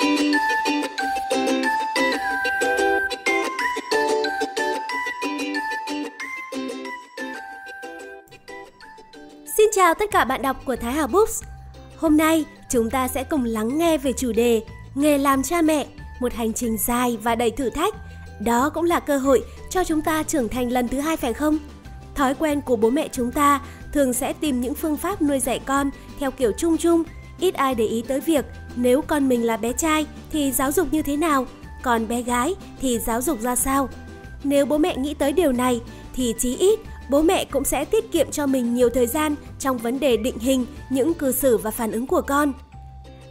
Xin chào tất cả bạn đọc của Thái Hà Books. Hôm nay chúng ta sẽ cùng lắng nghe về chủ đề Nghề làm cha mẹ, một hành trình dài và đầy thử thách. Đó cũng là cơ hội cho chúng ta trưởng thành lần thứ hai phải không? Thói quen của bố mẹ chúng ta thường sẽ tìm những phương pháp nuôi dạy con theo kiểu chung chung, ít ai để ý tới việc nếu con mình là bé trai thì giáo dục như thế nào, còn bé gái thì giáo dục ra sao. Nếu bố mẹ nghĩ tới điều này thì chí ít bố mẹ cũng sẽ tiết kiệm cho mình nhiều thời gian trong vấn đề định hình những cư xử và phản ứng của con.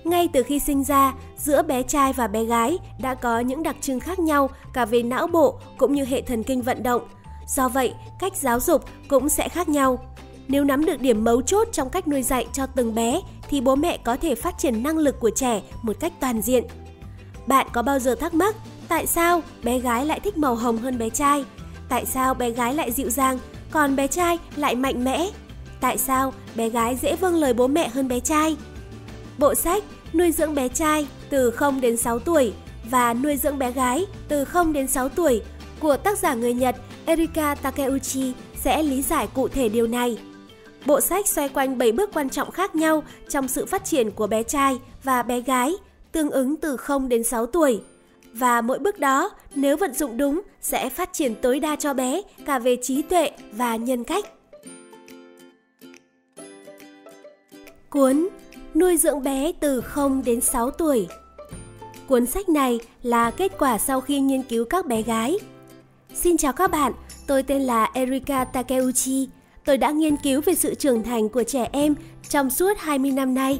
Ngay từ khi sinh ra, giữa bé trai và bé gái đã có những đặc trưng khác nhau cả về não bộ cũng như hệ thần kinh vận động. Do vậy, cách giáo dục cũng sẽ khác nhau. Nếu nắm được điểm mấu chốt trong cách nuôi dạy cho từng bé thì bố mẹ có thể phát triển năng lực của trẻ một cách toàn diện. Bạn có bao giờ thắc mắc tại sao bé gái lại thích màu hồng hơn bé trai? Tại sao bé gái lại dịu dàng còn bé trai lại mạnh mẽ. Tại sao bé gái dễ vâng lời bố mẹ hơn bé trai? Bộ sách Nuôi dưỡng bé trai từ 0 đến 6 tuổi và Nuôi dưỡng bé gái từ 0 đến 6 tuổi của tác giả người Nhật Erika Takeuchi sẽ lý giải cụ thể điều này. Bộ sách xoay quanh 7 bước quan trọng khác nhau trong sự phát triển của bé trai và bé gái, tương ứng từ 0 đến 6 tuổi và mỗi bước đó nếu vận dụng đúng sẽ phát triển tối đa cho bé cả về trí tuệ và nhân cách. Cuốn Nuôi dưỡng bé từ 0 đến 6 tuổi Cuốn sách này là kết quả sau khi nghiên cứu các bé gái. Xin chào các bạn, tôi tên là Erika Takeuchi. Tôi đã nghiên cứu về sự trưởng thành của trẻ em trong suốt 20 năm nay.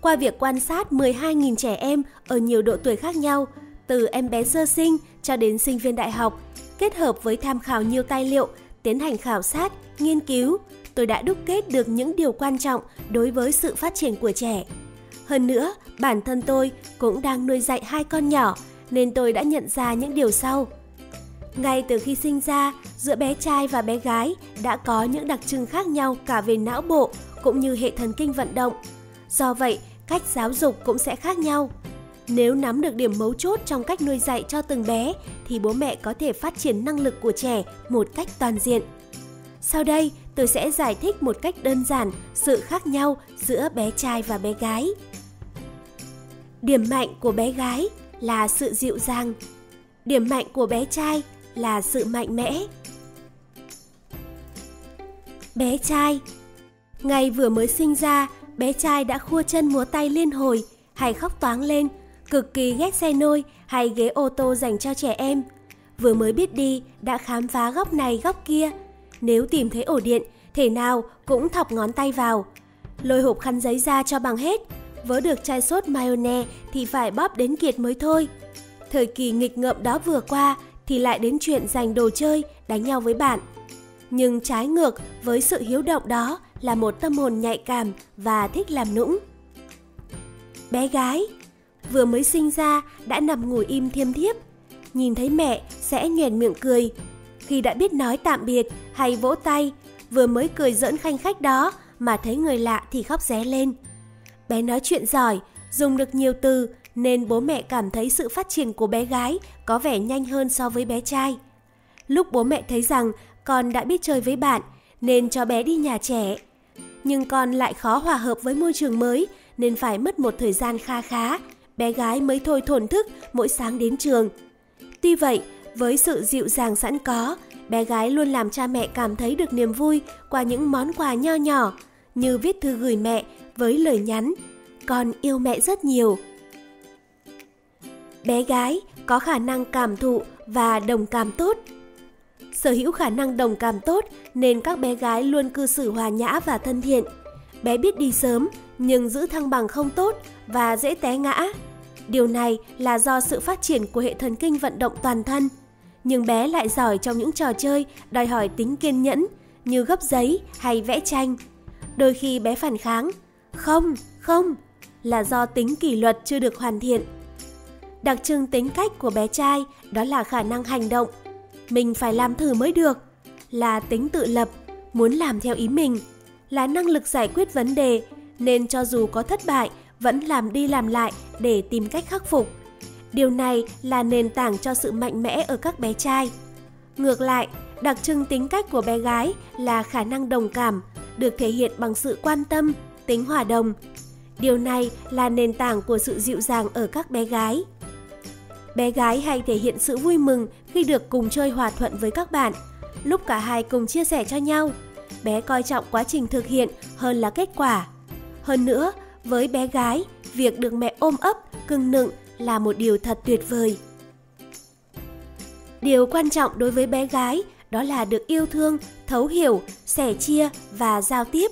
Qua việc quan sát 12.000 trẻ em ở nhiều độ tuổi khác nhau, từ em bé sơ sinh cho đến sinh viên đại học, kết hợp với tham khảo nhiều tài liệu, tiến hành khảo sát, nghiên cứu, tôi đã đúc kết được những điều quan trọng đối với sự phát triển của trẻ. Hơn nữa, bản thân tôi cũng đang nuôi dạy hai con nhỏ nên tôi đã nhận ra những điều sau. Ngay từ khi sinh ra, giữa bé trai và bé gái đã có những đặc trưng khác nhau cả về não bộ cũng như hệ thần kinh vận động. Do vậy, cách giáo dục cũng sẽ khác nhau. Nếu nắm được điểm mấu chốt trong cách nuôi dạy cho từng bé thì bố mẹ có thể phát triển năng lực của trẻ một cách toàn diện. Sau đây, tôi sẽ giải thích một cách đơn giản sự khác nhau giữa bé trai và bé gái. Điểm mạnh của bé gái là sự dịu dàng. Điểm mạnh của bé trai là sự mạnh mẽ. Bé trai Ngày vừa mới sinh ra, bé trai đã khua chân múa tay liên hồi hay khóc toáng lên cực kỳ ghét xe nôi hay ghế ô tô dành cho trẻ em. Vừa mới biết đi đã khám phá góc này góc kia. Nếu tìm thấy ổ điện, thể nào cũng thọc ngón tay vào. Lôi hộp khăn giấy ra cho bằng hết. Vớ được chai sốt mayonnaise thì phải bóp đến kiệt mới thôi. Thời kỳ nghịch ngợm đó vừa qua thì lại đến chuyện giành đồ chơi, đánh nhau với bạn. Nhưng trái ngược với sự hiếu động đó là một tâm hồn nhạy cảm và thích làm nũng. Bé gái vừa mới sinh ra đã nằm ngủ im thiêm thiếp. Nhìn thấy mẹ sẽ nhoẻn miệng cười. Khi đã biết nói tạm biệt hay vỗ tay, vừa mới cười giỡn khanh khách đó mà thấy người lạ thì khóc ré lên. Bé nói chuyện giỏi, dùng được nhiều từ nên bố mẹ cảm thấy sự phát triển của bé gái có vẻ nhanh hơn so với bé trai. Lúc bố mẹ thấy rằng con đã biết chơi với bạn nên cho bé đi nhà trẻ. Nhưng con lại khó hòa hợp với môi trường mới nên phải mất một thời gian kha khá bé gái mới thôi thổn thức mỗi sáng đến trường. Tuy vậy, với sự dịu dàng sẵn có, bé gái luôn làm cha mẹ cảm thấy được niềm vui qua những món quà nho nhỏ như viết thư gửi mẹ với lời nhắn con yêu mẹ rất nhiều. Bé gái có khả năng cảm thụ và đồng cảm tốt. Sở hữu khả năng đồng cảm tốt nên các bé gái luôn cư xử hòa nhã và thân thiện. Bé biết đi sớm nhưng giữ thăng bằng không tốt và dễ té ngã. Điều này là do sự phát triển của hệ thần kinh vận động toàn thân. Nhưng bé lại giỏi trong những trò chơi đòi hỏi tính kiên nhẫn như gấp giấy hay vẽ tranh. Đôi khi bé phản kháng, không, không, là do tính kỷ luật chưa được hoàn thiện. Đặc trưng tính cách của bé trai đó là khả năng hành động. Mình phải làm thử mới được, là tính tự lập, muốn làm theo ý mình, là năng lực giải quyết vấn đề nên cho dù có thất bại vẫn làm đi làm lại để tìm cách khắc phục. Điều này là nền tảng cho sự mạnh mẽ ở các bé trai. Ngược lại, đặc trưng tính cách của bé gái là khả năng đồng cảm, được thể hiện bằng sự quan tâm, tính hòa đồng. Điều này là nền tảng của sự dịu dàng ở các bé gái. Bé gái hay thể hiện sự vui mừng khi được cùng chơi hòa thuận với các bạn, lúc cả hai cùng chia sẻ cho nhau. Bé coi trọng quá trình thực hiện hơn là kết quả. Hơn nữa, với bé gái, việc được mẹ ôm ấp, cưng nựng là một điều thật tuyệt vời. Điều quan trọng đối với bé gái đó là được yêu thương, thấu hiểu, sẻ chia và giao tiếp.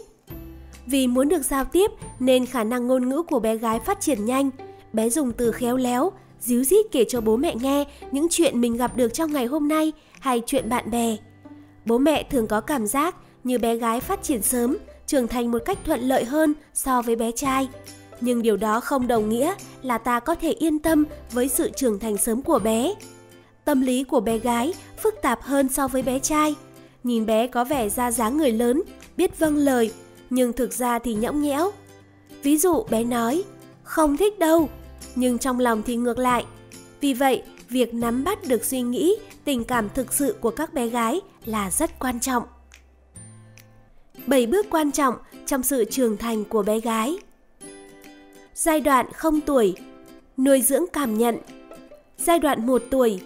Vì muốn được giao tiếp nên khả năng ngôn ngữ của bé gái phát triển nhanh. Bé dùng từ khéo léo, díu dít kể cho bố mẹ nghe những chuyện mình gặp được trong ngày hôm nay hay chuyện bạn bè. Bố mẹ thường có cảm giác như bé gái phát triển sớm, trưởng thành một cách thuận lợi hơn so với bé trai. Nhưng điều đó không đồng nghĩa là ta có thể yên tâm với sự trưởng thành sớm của bé. Tâm lý của bé gái phức tạp hơn so với bé trai. Nhìn bé có vẻ ra dáng người lớn, biết vâng lời, nhưng thực ra thì nhõng nhẽo. Ví dụ bé nói, không thích đâu, nhưng trong lòng thì ngược lại. Vì vậy, việc nắm bắt được suy nghĩ, tình cảm thực sự của các bé gái là rất quan trọng. 7 bước quan trọng trong sự trưởng thành của bé gái. Giai đoạn 0 tuổi, nuôi dưỡng cảm nhận. Giai đoạn 1 tuổi,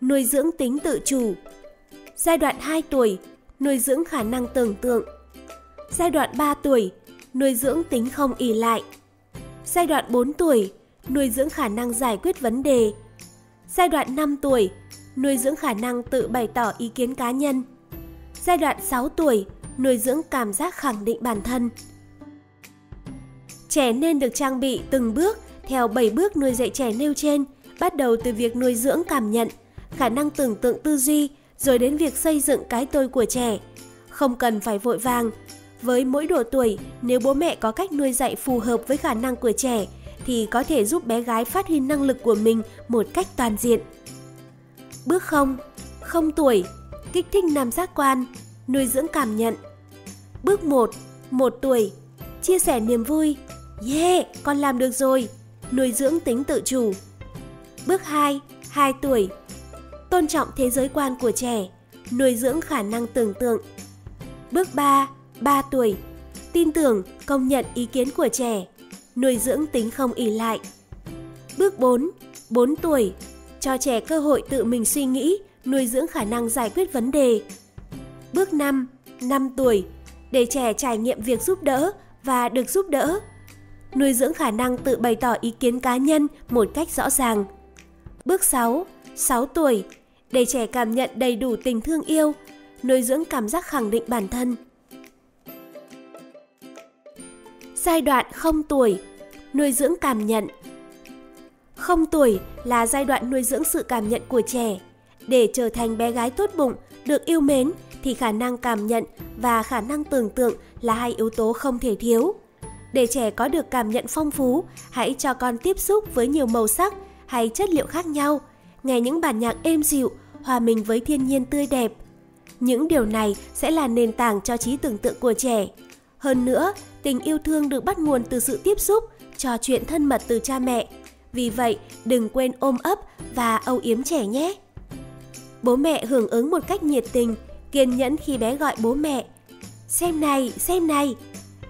nuôi dưỡng tính tự chủ. Giai đoạn 2 tuổi, nuôi dưỡng khả năng tưởng tượng. Giai đoạn 3 tuổi, nuôi dưỡng tính không ỉ lại. Giai đoạn 4 tuổi, nuôi dưỡng khả năng giải quyết vấn đề. Giai đoạn 5 tuổi, nuôi dưỡng khả năng tự bày tỏ ý kiến cá nhân. Giai đoạn 6 tuổi, nuôi dưỡng cảm giác khẳng định bản thân. Trẻ nên được trang bị từng bước theo 7 bước nuôi dạy trẻ nêu trên, bắt đầu từ việc nuôi dưỡng cảm nhận, khả năng tưởng tượng tư duy, rồi đến việc xây dựng cái tôi của trẻ. Không cần phải vội vàng. Với mỗi độ tuổi, nếu bố mẹ có cách nuôi dạy phù hợp với khả năng của trẻ, thì có thể giúp bé gái phát huy năng lực của mình một cách toàn diện. Bước 0. Không tuổi, kích thích nam giác quan, nuôi dưỡng cảm nhận. Bước 1. 1 tuổi, chia sẻ niềm vui. Yeah, con làm được rồi, nuôi dưỡng tính tự chủ. Bước 2. 2 tuổi, tôn trọng thế giới quan của trẻ, nuôi dưỡng khả năng tưởng tượng. Bước 3. 3 tuổi, tin tưởng, công nhận ý kiến của trẻ, nuôi dưỡng tính không ỉ lại. Bước 4. 4 tuổi, cho trẻ cơ hội tự mình suy nghĩ, nuôi dưỡng khả năng giải quyết vấn đề. Bước 5. 5 tuổi, để trẻ trải nghiệm việc giúp đỡ và được giúp đỡ. Nuôi dưỡng khả năng tự bày tỏ ý kiến cá nhân một cách rõ ràng. Bước 6. 6 tuổi, để trẻ cảm nhận đầy đủ tình thương yêu, nuôi dưỡng cảm giác khẳng định bản thân. Giai đoạn không tuổi, nuôi dưỡng cảm nhận. không tuổi là giai đoạn nuôi dưỡng sự cảm nhận của trẻ. Để trở thành bé gái tốt bụng, được yêu mến thì khả năng cảm nhận và khả năng tưởng tượng là hai yếu tố không thể thiếu. Để trẻ có được cảm nhận phong phú, hãy cho con tiếp xúc với nhiều màu sắc hay chất liệu khác nhau, nghe những bản nhạc êm dịu, hòa mình với thiên nhiên tươi đẹp. Những điều này sẽ là nền tảng cho trí tưởng tượng của trẻ. Hơn nữa, tình yêu thương được bắt nguồn từ sự tiếp xúc, trò chuyện thân mật từ cha mẹ. Vì vậy, đừng quên ôm ấp và âu yếm trẻ nhé. Bố mẹ hưởng ứng một cách nhiệt tình, kiên nhẫn khi bé gọi bố mẹ. Xem này, xem này.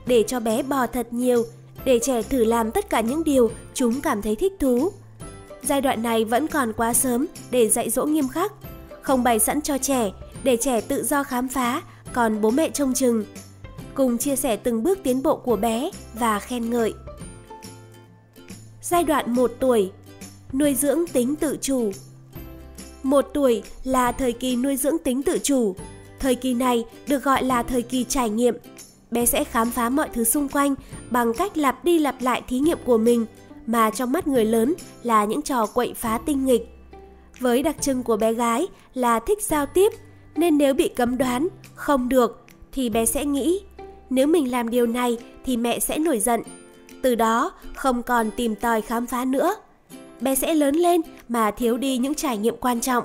Để cho bé bò thật nhiều, để trẻ thử làm tất cả những điều chúng cảm thấy thích thú. Giai đoạn này vẫn còn quá sớm để dạy dỗ nghiêm khắc, không bày sẵn cho trẻ để trẻ tự do khám phá, còn bố mẹ trông chừng. Cùng chia sẻ từng bước tiến bộ của bé và khen ngợi. Giai đoạn 1 tuổi Nuôi dưỡng tính tự chủ một tuổi là thời kỳ nuôi dưỡng tính tự chủ. Thời kỳ này được gọi là thời kỳ trải nghiệm. Bé sẽ khám phá mọi thứ xung quanh bằng cách lặp đi lặp lại thí nghiệm của mình mà trong mắt người lớn là những trò quậy phá tinh nghịch. Với đặc trưng của bé gái là thích giao tiếp, nên nếu bị cấm đoán, không được, thì bé sẽ nghĩ nếu mình làm điều này thì mẹ sẽ nổi giận. Từ đó không còn tìm tòi khám phá nữa. Bé sẽ lớn lên mà thiếu đi những trải nghiệm quan trọng.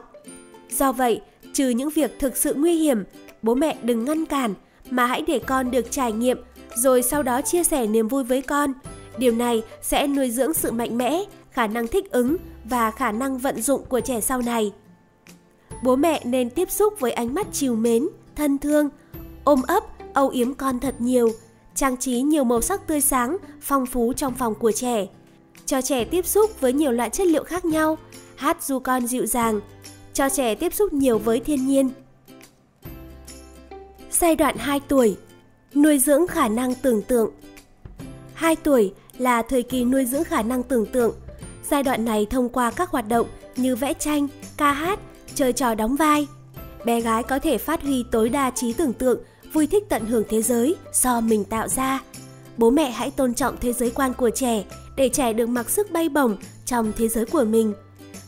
Do vậy, trừ những việc thực sự nguy hiểm, bố mẹ đừng ngăn cản mà hãy để con được trải nghiệm rồi sau đó chia sẻ niềm vui với con Điều này sẽ nuôi dưỡng sự mạnh mẽ, khả năng thích ứng và khả năng vận dụng của trẻ sau này. Bố mẹ nên tiếp xúc với ánh mắt chiều mến, thân thương, ôm ấp, âu yếm con thật nhiều, trang trí nhiều màu sắc tươi sáng, phong phú trong phòng của trẻ. Cho trẻ tiếp xúc với nhiều loại chất liệu khác nhau, hát du con dịu dàng, cho trẻ tiếp xúc nhiều với thiên nhiên. Giai đoạn 2 tuổi Nuôi dưỡng khả năng tưởng tượng 2 tuổi là thời kỳ nuôi dưỡng khả năng tưởng tượng. Giai đoạn này thông qua các hoạt động như vẽ tranh, ca hát, chơi trò đóng vai. Bé gái có thể phát huy tối đa trí tưởng tượng, vui thích tận hưởng thế giới do mình tạo ra. Bố mẹ hãy tôn trọng thế giới quan của trẻ để trẻ được mặc sức bay bổng trong thế giới của mình.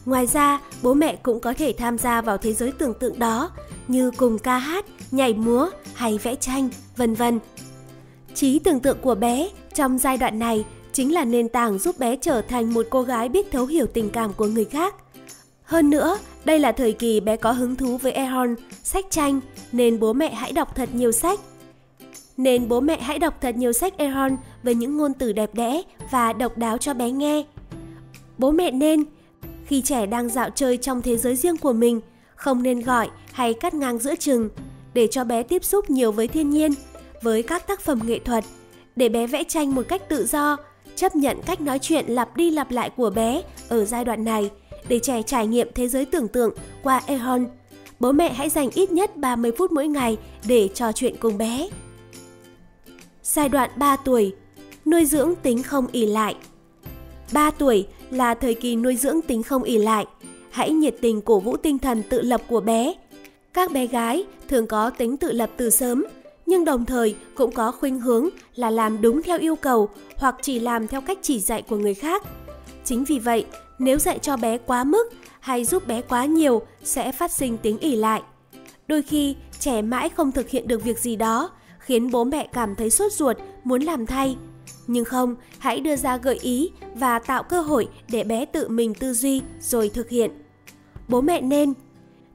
Ngoài ra, bố mẹ cũng có thể tham gia vào thế giới tưởng tượng đó như cùng ca hát, nhảy múa hay vẽ tranh, vân vân. Trí tưởng tượng của bé trong giai đoạn này chính là nền tảng giúp bé trở thành một cô gái biết thấu hiểu tình cảm của người khác. Hơn nữa, đây là thời kỳ bé có hứng thú với Ehon, sách tranh, nên bố mẹ hãy đọc thật nhiều sách. Nên bố mẹ hãy đọc thật nhiều sách Ehon với những ngôn từ đẹp đẽ và độc đáo cho bé nghe. Bố mẹ nên, khi trẻ đang dạo chơi trong thế giới riêng của mình, không nên gọi hay cắt ngang giữa chừng, để cho bé tiếp xúc nhiều với thiên nhiên, với các tác phẩm nghệ thuật, để bé vẽ tranh một cách tự do, chấp nhận cách nói chuyện lặp đi lặp lại của bé ở giai đoạn này để trẻ trải nghiệm thế giới tưởng tượng qua Ehon. Bố mẹ hãy dành ít nhất 30 phút mỗi ngày để trò chuyện cùng bé. Giai đoạn 3 tuổi Nuôi dưỡng tính không ỉ lại 3 tuổi là thời kỳ nuôi dưỡng tính không ỉ lại. Hãy nhiệt tình cổ vũ tinh thần tự lập của bé. Các bé gái thường có tính tự lập từ sớm, nhưng đồng thời cũng có khuynh hướng là làm đúng theo yêu cầu hoặc chỉ làm theo cách chỉ dạy của người khác. Chính vì vậy, nếu dạy cho bé quá mức hay giúp bé quá nhiều sẽ phát sinh tính ỉ lại. Đôi khi, trẻ mãi không thực hiện được việc gì đó, khiến bố mẹ cảm thấy sốt ruột, muốn làm thay. Nhưng không, hãy đưa ra gợi ý và tạo cơ hội để bé tự mình tư duy rồi thực hiện. Bố mẹ nên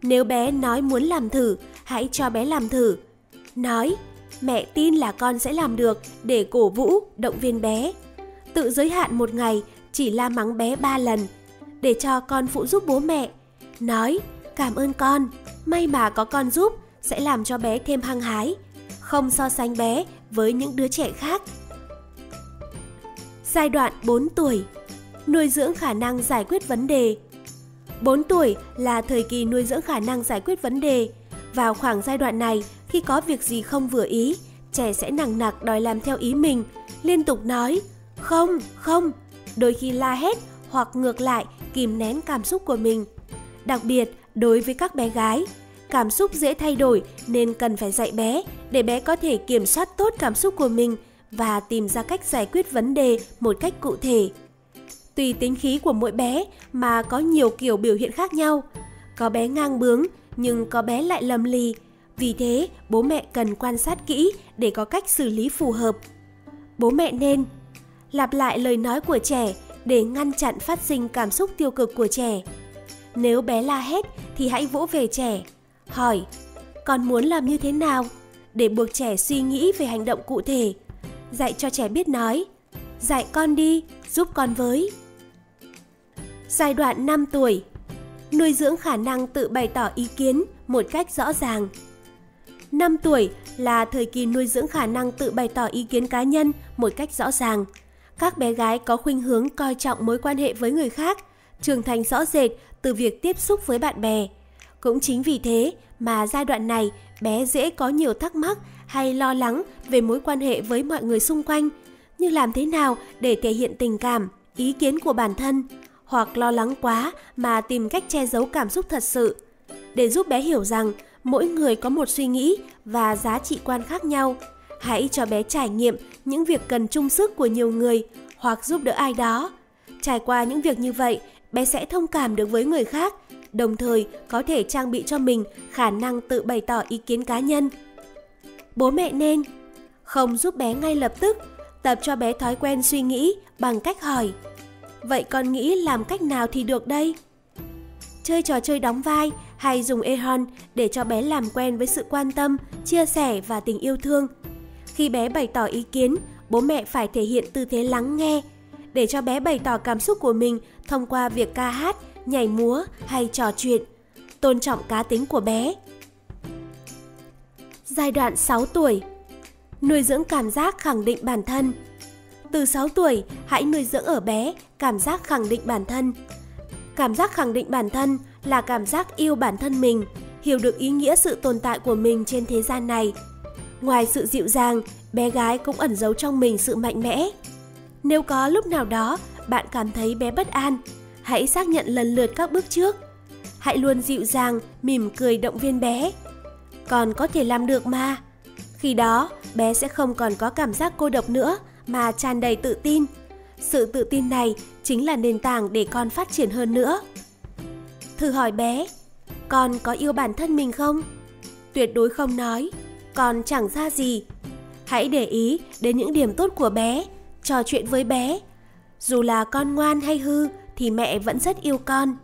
nếu bé nói muốn làm thử, hãy cho bé làm thử. Nói, mẹ tin là con sẽ làm được để cổ vũ, động viên bé. Tự giới hạn một ngày, chỉ la mắng bé 3 lần, để cho con phụ giúp bố mẹ. Nói, cảm ơn con, may mà có con giúp, sẽ làm cho bé thêm hăng hái. Không so sánh bé với những đứa trẻ khác. Giai đoạn 4 tuổi Nuôi dưỡng khả năng giải quyết vấn đề 4 tuổi là thời kỳ nuôi dưỡng khả năng giải quyết vấn đề. Vào khoảng giai đoạn này, khi có việc gì không vừa ý, trẻ sẽ nặng nặc đòi làm theo ý mình, liên tục nói không, không, đôi khi la hét hoặc ngược lại kìm nén cảm xúc của mình. Đặc biệt, đối với các bé gái, cảm xúc dễ thay đổi nên cần phải dạy bé để bé có thể kiểm soát tốt cảm xúc của mình và tìm ra cách giải quyết vấn đề một cách cụ thể. Tùy tính khí của mỗi bé mà có nhiều kiểu biểu hiện khác nhau. Có bé ngang bướng nhưng có bé lại lầm lì. Vì thế, bố mẹ cần quan sát kỹ để có cách xử lý phù hợp. Bố mẹ nên lặp lại lời nói của trẻ để ngăn chặn phát sinh cảm xúc tiêu cực của trẻ. Nếu bé la hét thì hãy vỗ về trẻ. Hỏi, con muốn làm như thế nào? Để buộc trẻ suy nghĩ về hành động cụ thể. Dạy cho trẻ biết nói. Dạy con đi, giúp con với. Giai đoạn 5 tuổi Nuôi dưỡng khả năng tự bày tỏ ý kiến một cách rõ ràng 5 tuổi là thời kỳ nuôi dưỡng khả năng tự bày tỏ ý kiến cá nhân một cách rõ ràng. Các bé gái có khuynh hướng coi trọng mối quan hệ với người khác, trưởng thành rõ rệt từ việc tiếp xúc với bạn bè. Cũng chính vì thế mà giai đoạn này bé dễ có nhiều thắc mắc hay lo lắng về mối quan hệ với mọi người xung quanh, như làm thế nào để thể hiện tình cảm, ý kiến của bản thân, hoặc lo lắng quá mà tìm cách che giấu cảm xúc thật sự. Để giúp bé hiểu rằng mỗi người có một suy nghĩ và giá trị quan khác nhau, hãy cho bé trải nghiệm những việc cần chung sức của nhiều người hoặc giúp đỡ ai đó. Trải qua những việc như vậy, bé sẽ thông cảm được với người khác, đồng thời có thể trang bị cho mình khả năng tự bày tỏ ý kiến cá nhân. Bố mẹ nên không giúp bé ngay lập tức, tập cho bé thói quen suy nghĩ bằng cách hỏi Vậy con nghĩ làm cách nào thì được đây? Chơi trò chơi đóng vai hay dùng Ehon để cho bé làm quen với sự quan tâm, chia sẻ và tình yêu thương. Khi bé bày tỏ ý kiến, bố mẹ phải thể hiện tư thế lắng nghe để cho bé bày tỏ cảm xúc của mình thông qua việc ca hát, nhảy múa hay trò chuyện, tôn trọng cá tính của bé. Giai đoạn 6 tuổi Nuôi dưỡng cảm giác khẳng định bản thân Từ 6 tuổi, hãy nuôi dưỡng ở bé cảm giác khẳng định bản thân. Cảm giác khẳng định bản thân là cảm giác yêu bản thân mình, hiểu được ý nghĩa sự tồn tại của mình trên thế gian này. Ngoài sự dịu dàng, bé gái cũng ẩn giấu trong mình sự mạnh mẽ. Nếu có lúc nào đó bạn cảm thấy bé bất an, hãy xác nhận lần lượt các bước trước. Hãy luôn dịu dàng, mỉm cười động viên bé. Còn có thể làm được mà. Khi đó, bé sẽ không còn có cảm giác cô độc nữa mà tràn đầy tự tin. Sự tự tin này chính là nền tảng để con phát triển hơn nữa. Thử hỏi bé, con có yêu bản thân mình không? Tuyệt đối không nói, còn chẳng ra gì. Hãy để ý đến những điểm tốt của bé, trò chuyện với bé. Dù là con ngoan hay hư thì mẹ vẫn rất yêu con.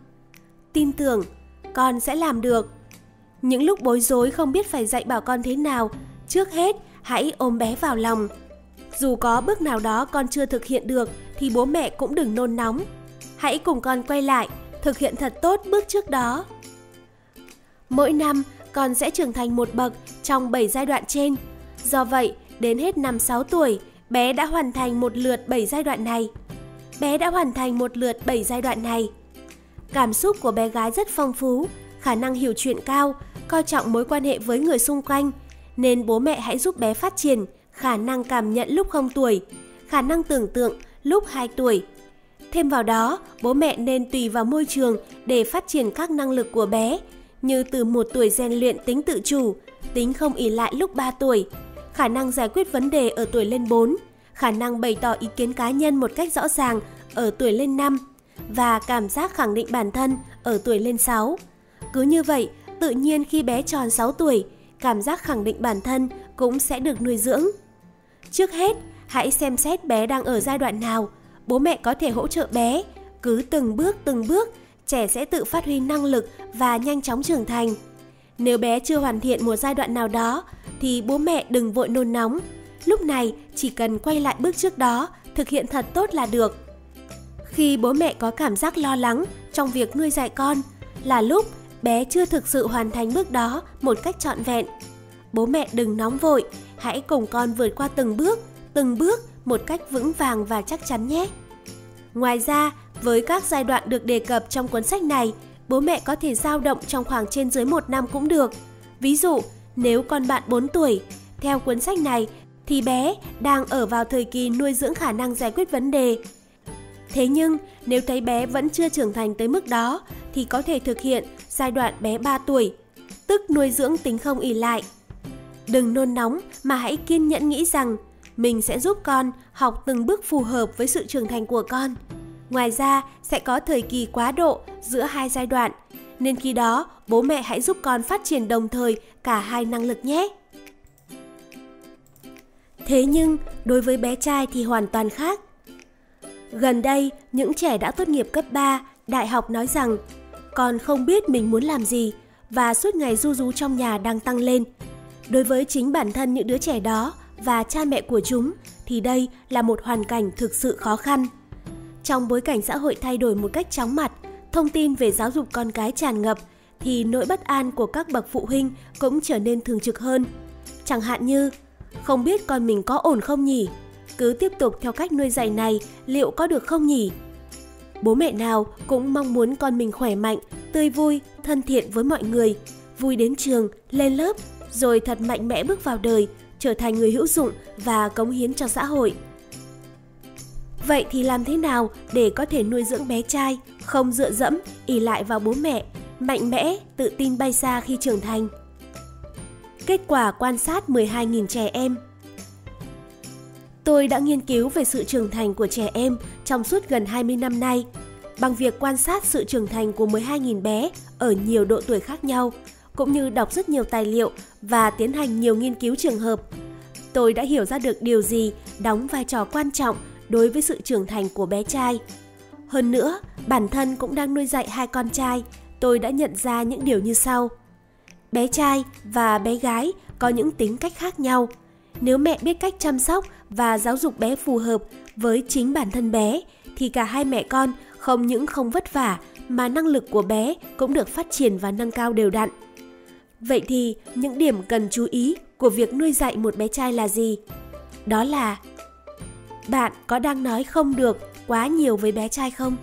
Tin tưởng, con sẽ làm được. Những lúc bối rối không biết phải dạy bảo con thế nào, trước hết hãy ôm bé vào lòng. Dù có bước nào đó con chưa thực hiện được thì bố mẹ cũng đừng nôn nóng. Hãy cùng con quay lại, thực hiện thật tốt bước trước đó. Mỗi năm, con sẽ trưởng thành một bậc trong 7 giai đoạn trên. Do vậy, đến hết năm 6 tuổi, bé đã hoàn thành một lượt 7 giai đoạn này. Bé đã hoàn thành một lượt 7 giai đoạn này. Cảm xúc của bé gái rất phong phú, khả năng hiểu chuyện cao, coi trọng mối quan hệ với người xung quanh, nên bố mẹ hãy giúp bé phát triển khả năng cảm nhận lúc không tuổi, khả năng tưởng tượng lúc 2 tuổi. Thêm vào đó, bố mẹ nên tùy vào môi trường để phát triển các năng lực của bé, như từ một tuổi rèn luyện tính tự chủ, tính không ỉ lại lúc 3 tuổi, khả năng giải quyết vấn đề ở tuổi lên 4, khả năng bày tỏ ý kiến cá nhân một cách rõ ràng ở tuổi lên 5 và cảm giác khẳng định bản thân ở tuổi lên 6. Cứ như vậy, tự nhiên khi bé tròn 6 tuổi, cảm giác khẳng định bản thân cũng sẽ được nuôi dưỡng. Trước hết, hãy xem xét bé đang ở giai đoạn nào, bố mẹ có thể hỗ trợ bé, cứ từng bước từng bước, trẻ sẽ tự phát huy năng lực và nhanh chóng trưởng thành. Nếu bé chưa hoàn thiện một giai đoạn nào đó thì bố mẹ đừng vội nôn nóng. Lúc này chỉ cần quay lại bước trước đó, thực hiện thật tốt là được. Khi bố mẹ có cảm giác lo lắng trong việc nuôi dạy con là lúc bé chưa thực sự hoàn thành bước đó một cách trọn vẹn. Bố mẹ đừng nóng vội, hãy cùng con vượt qua từng bước, từng bước một cách vững vàng và chắc chắn nhé. Ngoài ra, với các giai đoạn được đề cập trong cuốn sách này, bố mẹ có thể dao động trong khoảng trên dưới một năm cũng được. Ví dụ, nếu con bạn 4 tuổi, theo cuốn sách này thì bé đang ở vào thời kỳ nuôi dưỡng khả năng giải quyết vấn đề. Thế nhưng, nếu thấy bé vẫn chưa trưởng thành tới mức đó thì có thể thực hiện giai đoạn bé 3 tuổi, tức nuôi dưỡng tính không ỉ lại. Đừng nôn nóng mà hãy kiên nhẫn nghĩ rằng mình sẽ giúp con học từng bước phù hợp với sự trưởng thành của con. Ngoài ra, sẽ có thời kỳ quá độ giữa hai giai đoạn, nên khi đó bố mẹ hãy giúp con phát triển đồng thời cả hai năng lực nhé. Thế nhưng, đối với bé trai thì hoàn toàn khác. Gần đây, những trẻ đã tốt nghiệp cấp 3, đại học nói rằng con không biết mình muốn làm gì và suốt ngày du rú trong nhà đang tăng lên. Đối với chính bản thân những đứa trẻ đó và cha mẹ của chúng thì đây là một hoàn cảnh thực sự khó khăn. Trong bối cảnh xã hội thay đổi một cách chóng mặt, thông tin về giáo dục con cái tràn ngập thì nỗi bất an của các bậc phụ huynh cũng trở nên thường trực hơn. Chẳng hạn như không biết con mình có ổn không nhỉ? Cứ tiếp tục theo cách nuôi dạy này liệu có được không nhỉ? Bố mẹ nào cũng mong muốn con mình khỏe mạnh, tươi vui, thân thiện với mọi người, vui đến trường, lên lớp, rồi thật mạnh mẽ bước vào đời, trở thành người hữu dụng và cống hiến cho xã hội. Vậy thì làm thế nào để có thể nuôi dưỡng bé trai, không dựa dẫm, ỉ lại vào bố mẹ, mạnh mẽ, tự tin bay xa khi trưởng thành? Kết quả quan sát 12.000 trẻ em Tôi đã nghiên cứu về sự trưởng thành của trẻ em trong suốt gần 20 năm nay, bằng việc quan sát sự trưởng thành của 12.000 bé ở nhiều độ tuổi khác nhau, cũng như đọc rất nhiều tài liệu và tiến hành nhiều nghiên cứu trường hợp. Tôi đã hiểu ra được điều gì đóng vai trò quan trọng đối với sự trưởng thành của bé trai. Hơn nữa, bản thân cũng đang nuôi dạy hai con trai, tôi đã nhận ra những điều như sau. Bé trai và bé gái có những tính cách khác nhau – Nếu mẹ biết cách chăm sóc và giáo dục bé phù hợp với chính bản thân bé thì cả hai mẹ con không những không vất vả mà năng lực của bé cũng được phát triển và nâng cao đều đặn. Vậy thì những điểm cần chú ý của việc nuôi dạy một bé trai là gì? Đó là bạn có đang nói không được quá nhiều với bé trai không?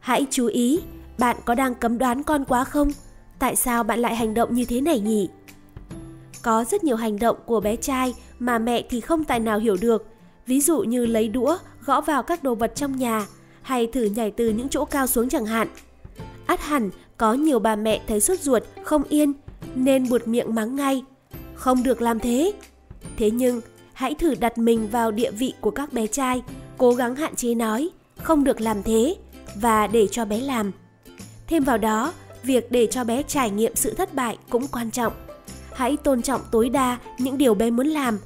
Hãy chú ý, bạn có đang cấm đoán con quá không? Tại sao bạn lại hành động như thế này nhỉ? Có rất nhiều hành động của bé trai mà mẹ thì không tài nào hiểu được, ví dụ như lấy đũa gõ vào các đồ vật trong nhà hay thử nhảy từ những chỗ cao xuống chẳng hạn. Át hẳn có nhiều bà mẹ thấy sốt ruột, không yên nên buột miệng mắng ngay. Không được làm thế. Thế nhưng, hãy thử đặt mình vào địa vị của các bé trai, cố gắng hạn chế nói, không được làm thế và để cho bé làm. Thêm vào đó, việc để cho bé trải nghiệm sự thất bại cũng quan trọng. Hãy tôn trọng tối đa những điều bé muốn làm.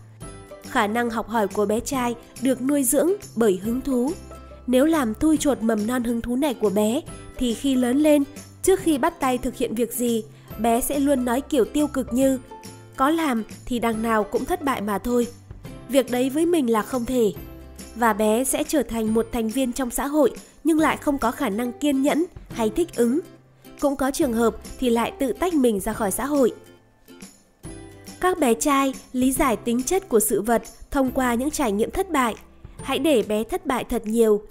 Khả năng học hỏi của bé trai được nuôi dưỡng bởi hứng thú. Nếu làm thui chột mầm non hứng thú này của bé thì khi lớn lên, trước khi bắt tay thực hiện việc gì, bé sẽ luôn nói kiểu tiêu cực như có làm thì đằng nào cũng thất bại mà thôi. Việc đấy với mình là không thể. Và bé sẽ trở thành một thành viên trong xã hội nhưng lại không có khả năng kiên nhẫn hay thích ứng. Cũng có trường hợp thì lại tự tách mình ra khỏi xã hội. Các bé trai lý giải tính chất của sự vật thông qua những trải nghiệm thất bại. Hãy để bé thất bại thật nhiều.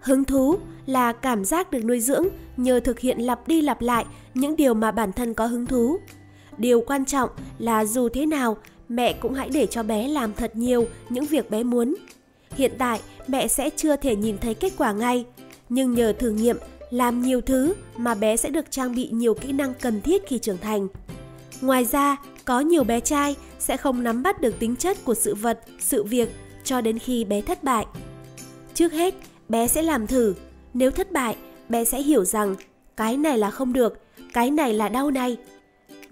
Hứng thú là cảm giác được nuôi dưỡng nhờ thực hiện lặp đi lặp lại những điều mà bản thân có hứng thú. Điều quan trọng là dù thế nào, mẹ cũng hãy để cho bé làm thật nhiều những việc bé muốn. Hiện tại, mẹ sẽ chưa thể nhìn thấy kết quả ngay, nhưng nhờ thử nghiệm, làm nhiều thứ mà bé sẽ được trang bị nhiều kỹ năng cần thiết khi trưởng thành. Ngoài ra, có nhiều bé trai sẽ không nắm bắt được tính chất của sự vật, sự việc cho đến khi bé thất bại. Trước hết, bé sẽ làm thử. Nếu thất bại, bé sẽ hiểu rằng cái này là không được, cái này là đau này.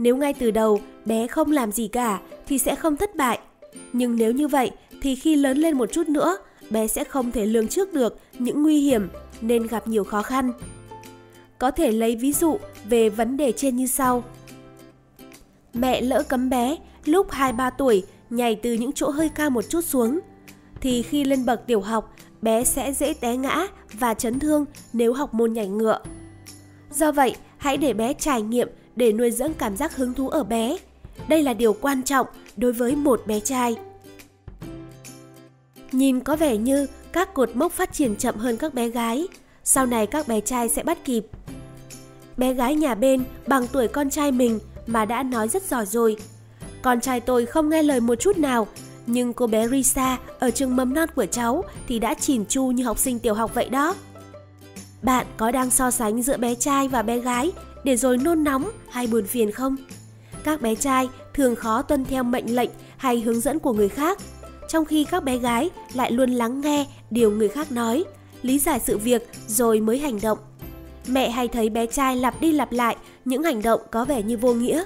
Nếu ngay từ đầu bé không làm gì cả thì sẽ không thất bại. Nhưng nếu như vậy thì khi lớn lên một chút nữa, bé sẽ không thể lường trước được những nguy hiểm nên gặp nhiều khó khăn. Có thể lấy ví dụ về vấn đề trên như sau. Mẹ lỡ cấm bé lúc 2-3 tuổi nhảy từ những chỗ hơi cao một chút xuống thì khi lên bậc tiểu học, bé sẽ dễ té ngã và chấn thương nếu học môn nhảy ngựa. Do vậy, hãy để bé trải nghiệm để nuôi dưỡng cảm giác hứng thú ở bé. Đây là điều quan trọng đối với một bé trai. Nhìn có vẻ như các cột mốc phát triển chậm hơn các bé gái, sau này các bé trai sẽ bắt kịp. Bé gái nhà bên bằng tuổi con trai mình mà đã nói rất giỏi rồi. Con trai tôi không nghe lời một chút nào, nhưng cô bé Risa ở trường mầm non của cháu thì đã chỉn chu như học sinh tiểu học vậy đó. Bạn có đang so sánh giữa bé trai và bé gái để rồi nôn nóng hay buồn phiền không? Các bé trai thường khó tuân theo mệnh lệnh hay hướng dẫn của người khác, trong khi các bé gái lại luôn lắng nghe điều người khác nói, lý giải sự việc rồi mới hành động. Mẹ hay thấy bé trai lặp đi lặp lại những hành động có vẻ như vô nghĩa.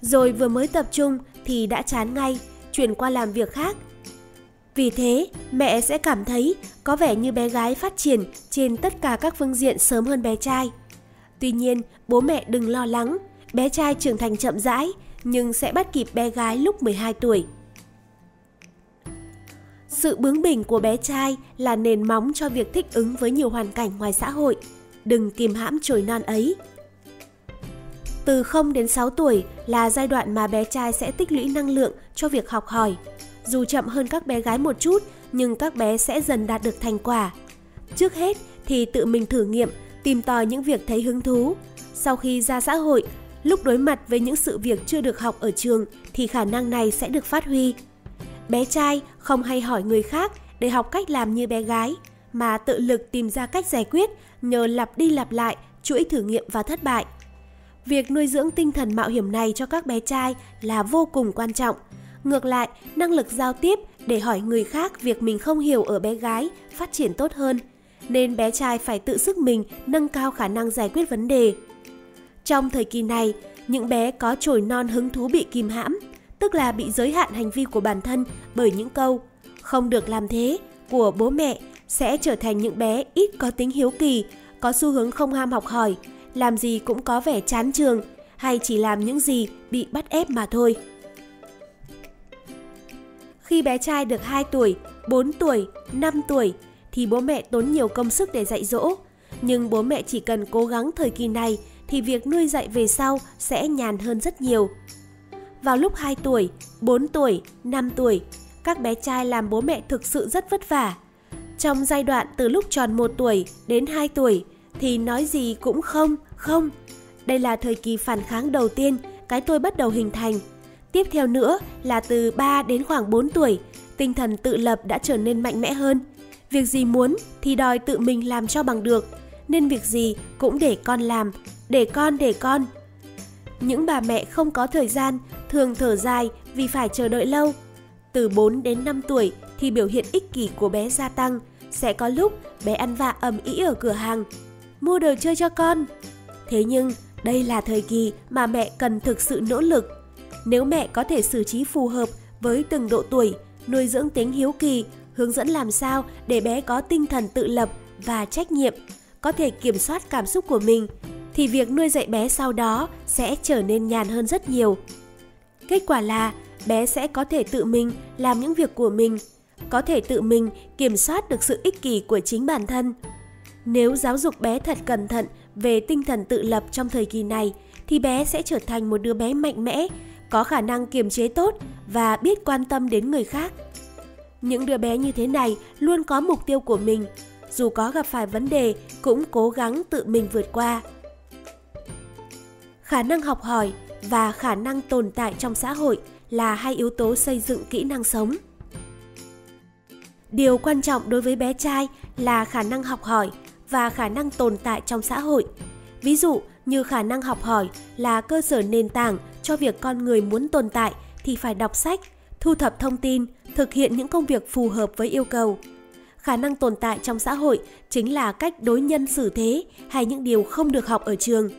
Rồi vừa mới tập trung thì đã chán ngay, chuyển qua làm việc khác. Vì thế, mẹ sẽ cảm thấy có vẻ như bé gái phát triển trên tất cả các phương diện sớm hơn bé trai. Tuy nhiên, bố mẹ đừng lo lắng, bé trai trưởng thành chậm rãi nhưng sẽ bắt kịp bé gái lúc 12 tuổi. Sự bướng bỉnh của bé trai là nền móng cho việc thích ứng với nhiều hoàn cảnh ngoài xã hội. Đừng kìm hãm chồi non ấy. Từ 0 đến 6 tuổi là giai đoạn mà bé trai sẽ tích lũy năng lượng cho việc học hỏi. Dù chậm hơn các bé gái một chút, nhưng các bé sẽ dần đạt được thành quả. Trước hết thì tự mình thử nghiệm tìm tòi những việc thấy hứng thú. Sau khi ra xã hội, lúc đối mặt với những sự việc chưa được học ở trường thì khả năng này sẽ được phát huy. Bé trai không hay hỏi người khác để học cách làm như bé gái, mà tự lực tìm ra cách giải quyết nhờ lặp đi lặp lại chuỗi thử nghiệm và thất bại. Việc nuôi dưỡng tinh thần mạo hiểm này cho các bé trai là vô cùng quan trọng. Ngược lại, năng lực giao tiếp để hỏi người khác việc mình không hiểu ở bé gái phát triển tốt hơn – nên bé trai phải tự sức mình nâng cao khả năng giải quyết vấn đề. Trong thời kỳ này, những bé có chồi non hứng thú bị kìm hãm, tức là bị giới hạn hành vi của bản thân bởi những câu không được làm thế của bố mẹ sẽ trở thành những bé ít có tính hiếu kỳ, có xu hướng không ham học hỏi, làm gì cũng có vẻ chán trường hay chỉ làm những gì bị bắt ép mà thôi. Khi bé trai được 2 tuổi, 4 tuổi, 5 tuổi thì bố mẹ tốn nhiều công sức để dạy dỗ. Nhưng bố mẹ chỉ cần cố gắng thời kỳ này thì việc nuôi dạy về sau sẽ nhàn hơn rất nhiều. Vào lúc 2 tuổi, 4 tuổi, 5 tuổi, các bé trai làm bố mẹ thực sự rất vất vả. Trong giai đoạn từ lúc tròn 1 tuổi đến 2 tuổi thì nói gì cũng không, không. Đây là thời kỳ phản kháng đầu tiên cái tôi bắt đầu hình thành. Tiếp theo nữa là từ 3 đến khoảng 4 tuổi, tinh thần tự lập đã trở nên mạnh mẽ hơn. Việc gì muốn thì đòi tự mình làm cho bằng được, nên việc gì cũng để con làm, để con để con. Những bà mẹ không có thời gian thường thở dài vì phải chờ đợi lâu. Từ 4 đến 5 tuổi thì biểu hiện ích kỷ của bé gia tăng, sẽ có lúc bé ăn vạ ầm ĩ ở cửa hàng. Mua đồ chơi cho con. Thế nhưng đây là thời kỳ mà mẹ cần thực sự nỗ lực. Nếu mẹ có thể xử trí phù hợp với từng độ tuổi, nuôi dưỡng tính hiếu kỳ, hướng dẫn làm sao để bé có tinh thần tự lập và trách nhiệm, có thể kiểm soát cảm xúc của mình, thì việc nuôi dạy bé sau đó sẽ trở nên nhàn hơn rất nhiều. Kết quả là bé sẽ có thể tự mình làm những việc của mình, có thể tự mình kiểm soát được sự ích kỷ của chính bản thân. Nếu giáo dục bé thật cẩn thận về tinh thần tự lập trong thời kỳ này thì bé sẽ trở thành một đứa bé mạnh mẽ, có khả năng kiềm chế tốt và biết quan tâm đến người khác. Những đứa bé như thế này luôn có mục tiêu của mình, dù có gặp phải vấn đề cũng cố gắng tự mình vượt qua. Khả năng học hỏi và khả năng tồn tại trong xã hội là hai yếu tố xây dựng kỹ năng sống. Điều quan trọng đối với bé trai là khả năng học hỏi và khả năng tồn tại trong xã hội. Ví dụ như khả năng học hỏi là cơ sở nền tảng cho việc con người muốn tồn tại thì phải đọc sách, thu thập thông tin, thực hiện những công việc phù hợp với yêu cầu. Khả năng tồn tại trong xã hội chính là cách đối nhân xử thế hay những điều không được học ở trường.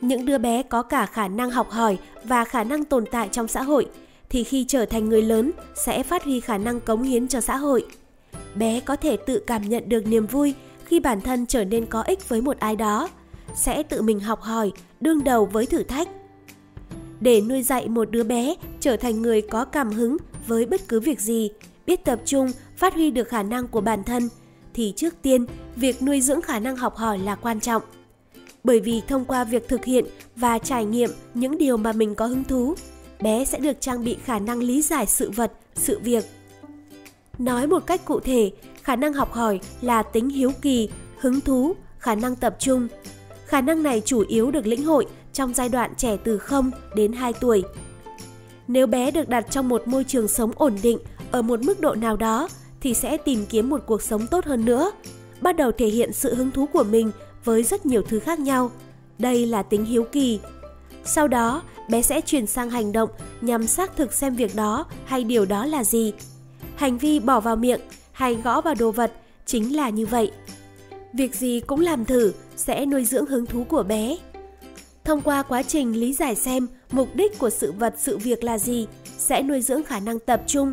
Những đứa bé có cả khả năng học hỏi và khả năng tồn tại trong xã hội thì khi trở thành người lớn sẽ phát huy khả năng cống hiến cho xã hội. Bé có thể tự cảm nhận được niềm vui khi bản thân trở nên có ích với một ai đó, sẽ tự mình học hỏi, đương đầu với thử thách. Để nuôi dạy một đứa bé trở thành người có cảm hứng với bất cứ việc gì, biết tập trung, phát huy được khả năng của bản thân, thì trước tiên, việc nuôi dưỡng khả năng học hỏi là quan trọng. Bởi vì thông qua việc thực hiện và trải nghiệm những điều mà mình có hứng thú, bé sẽ được trang bị khả năng lý giải sự vật, sự việc. Nói một cách cụ thể, khả năng học hỏi là tính hiếu kỳ, hứng thú, khả năng tập trung. Khả năng này chủ yếu được lĩnh hội trong giai đoạn trẻ từ 0 đến 2 tuổi. Nếu bé được đặt trong một môi trường sống ổn định ở một mức độ nào đó thì sẽ tìm kiếm một cuộc sống tốt hơn nữa, bắt đầu thể hiện sự hứng thú của mình với rất nhiều thứ khác nhau. Đây là tính hiếu kỳ. Sau đó, bé sẽ chuyển sang hành động nhằm xác thực xem việc đó hay điều đó là gì. Hành vi bỏ vào miệng hay gõ vào đồ vật chính là như vậy. Việc gì cũng làm thử sẽ nuôi dưỡng hứng thú của bé. Thông qua quá trình lý giải xem mục đích của sự vật sự việc là gì sẽ nuôi dưỡng khả năng tập trung.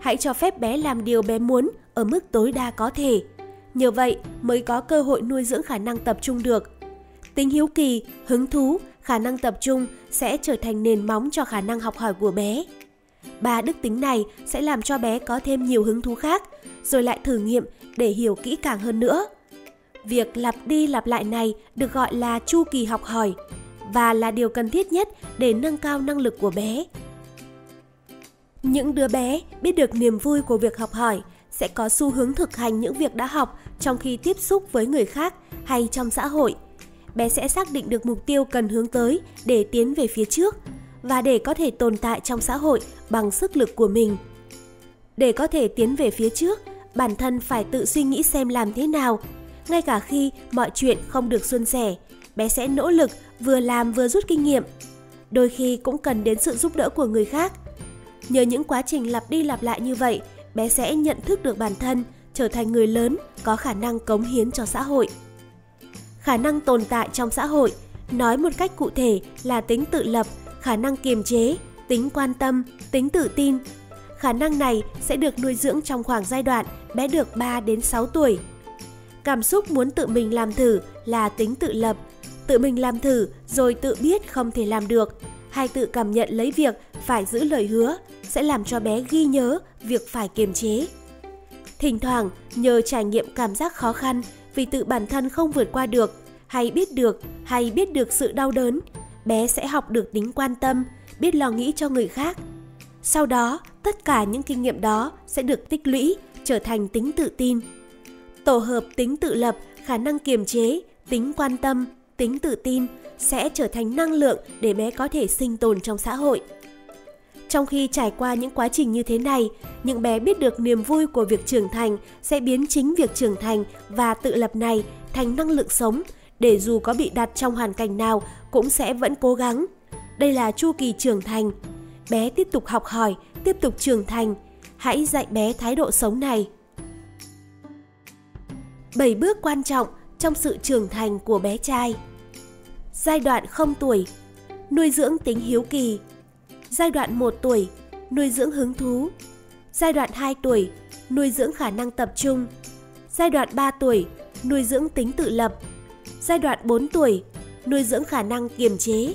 Hãy cho phép bé làm điều bé muốn ở mức tối đa có thể. Nhờ vậy mới có cơ hội nuôi dưỡng khả năng tập trung được. Tính hiếu kỳ, hứng thú, khả năng tập trung sẽ trở thành nền móng cho khả năng học hỏi của bé. Ba đức tính này sẽ làm cho bé có thêm nhiều hứng thú khác, rồi lại thử nghiệm để hiểu kỹ càng hơn nữa. Việc lặp đi lặp lại này được gọi là chu kỳ học hỏi và là điều cần thiết nhất để nâng cao năng lực của bé. Những đứa bé biết được niềm vui của việc học hỏi sẽ có xu hướng thực hành những việc đã học trong khi tiếp xúc với người khác hay trong xã hội. Bé sẽ xác định được mục tiêu cần hướng tới để tiến về phía trước và để có thể tồn tại trong xã hội bằng sức lực của mình. Để có thể tiến về phía trước, bản thân phải tự suy nghĩ xem làm thế nào. Ngay cả khi mọi chuyện không được suôn sẻ, bé sẽ nỗ lực vừa làm vừa rút kinh nghiệm. Đôi khi cũng cần đến sự giúp đỡ của người khác. Nhờ những quá trình lặp đi lặp lại như vậy, bé sẽ nhận thức được bản thân, trở thành người lớn có khả năng cống hiến cho xã hội. Khả năng tồn tại trong xã hội, nói một cách cụ thể là tính tự lập, khả năng kiềm chế, tính quan tâm, tính tự tin. Khả năng này sẽ được nuôi dưỡng trong khoảng giai đoạn bé được 3 đến 6 tuổi. Cảm xúc muốn tự mình làm thử là tính tự lập, tự mình làm thử rồi tự biết không thể làm được, hay tự cảm nhận lấy việc phải giữ lời hứa sẽ làm cho bé ghi nhớ việc phải kiềm chế. Thỉnh thoảng, nhờ trải nghiệm cảm giác khó khăn vì tự bản thân không vượt qua được, hay biết được, hay biết được sự đau đớn, bé sẽ học được tính quan tâm, biết lo nghĩ cho người khác. Sau đó, tất cả những kinh nghiệm đó sẽ được tích lũy, trở thành tính tự tin. Tổ hợp tính tự lập, khả năng kiềm chế, tính quan tâm, tính tự tin sẽ trở thành năng lượng để bé có thể sinh tồn trong xã hội. Trong khi trải qua những quá trình như thế này, những bé biết được niềm vui của việc trưởng thành sẽ biến chính việc trưởng thành và tự lập này thành năng lượng sống để dù có bị đặt trong hoàn cảnh nào cũng sẽ vẫn cố gắng. Đây là chu kỳ trưởng thành. Bé tiếp tục học hỏi, tiếp tục trưởng thành. Hãy dạy bé thái độ sống này. 7 bước quan trọng trong sự trưởng thành của bé trai. Giai đoạn 0 tuổi, nuôi dưỡng tính hiếu kỳ. Giai đoạn 1 tuổi, nuôi dưỡng hứng thú. Giai đoạn 2 tuổi, nuôi dưỡng khả năng tập trung. Giai đoạn 3 tuổi, nuôi dưỡng tính tự lập. Giai đoạn 4 tuổi, nuôi dưỡng khả năng kiềm chế.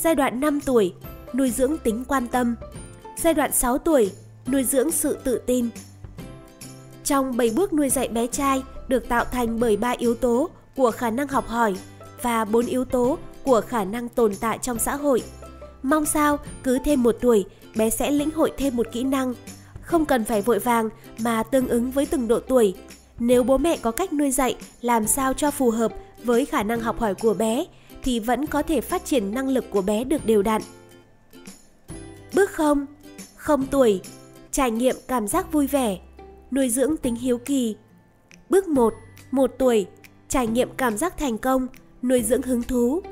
Giai đoạn 5 tuổi, nuôi dưỡng tính quan tâm. Giai đoạn 6 tuổi, nuôi dưỡng sự tự tin. Trong 7 bước nuôi dạy bé trai được tạo thành bởi 3 yếu tố của khả năng học hỏi và bốn yếu tố của khả năng tồn tại trong xã hội. Mong sao cứ thêm một tuổi, bé sẽ lĩnh hội thêm một kỹ năng. Không cần phải vội vàng mà tương ứng với từng độ tuổi. Nếu bố mẹ có cách nuôi dạy làm sao cho phù hợp với khả năng học hỏi của bé thì vẫn có thể phát triển năng lực của bé được đều đặn. Bước 0. Không tuổi. Trải nghiệm cảm giác vui vẻ. Nuôi dưỡng tính hiếu kỳ. Bước 1. 1 tuổi. Trải nghiệm cảm giác thành công. Nuôi dưỡng hứng thú.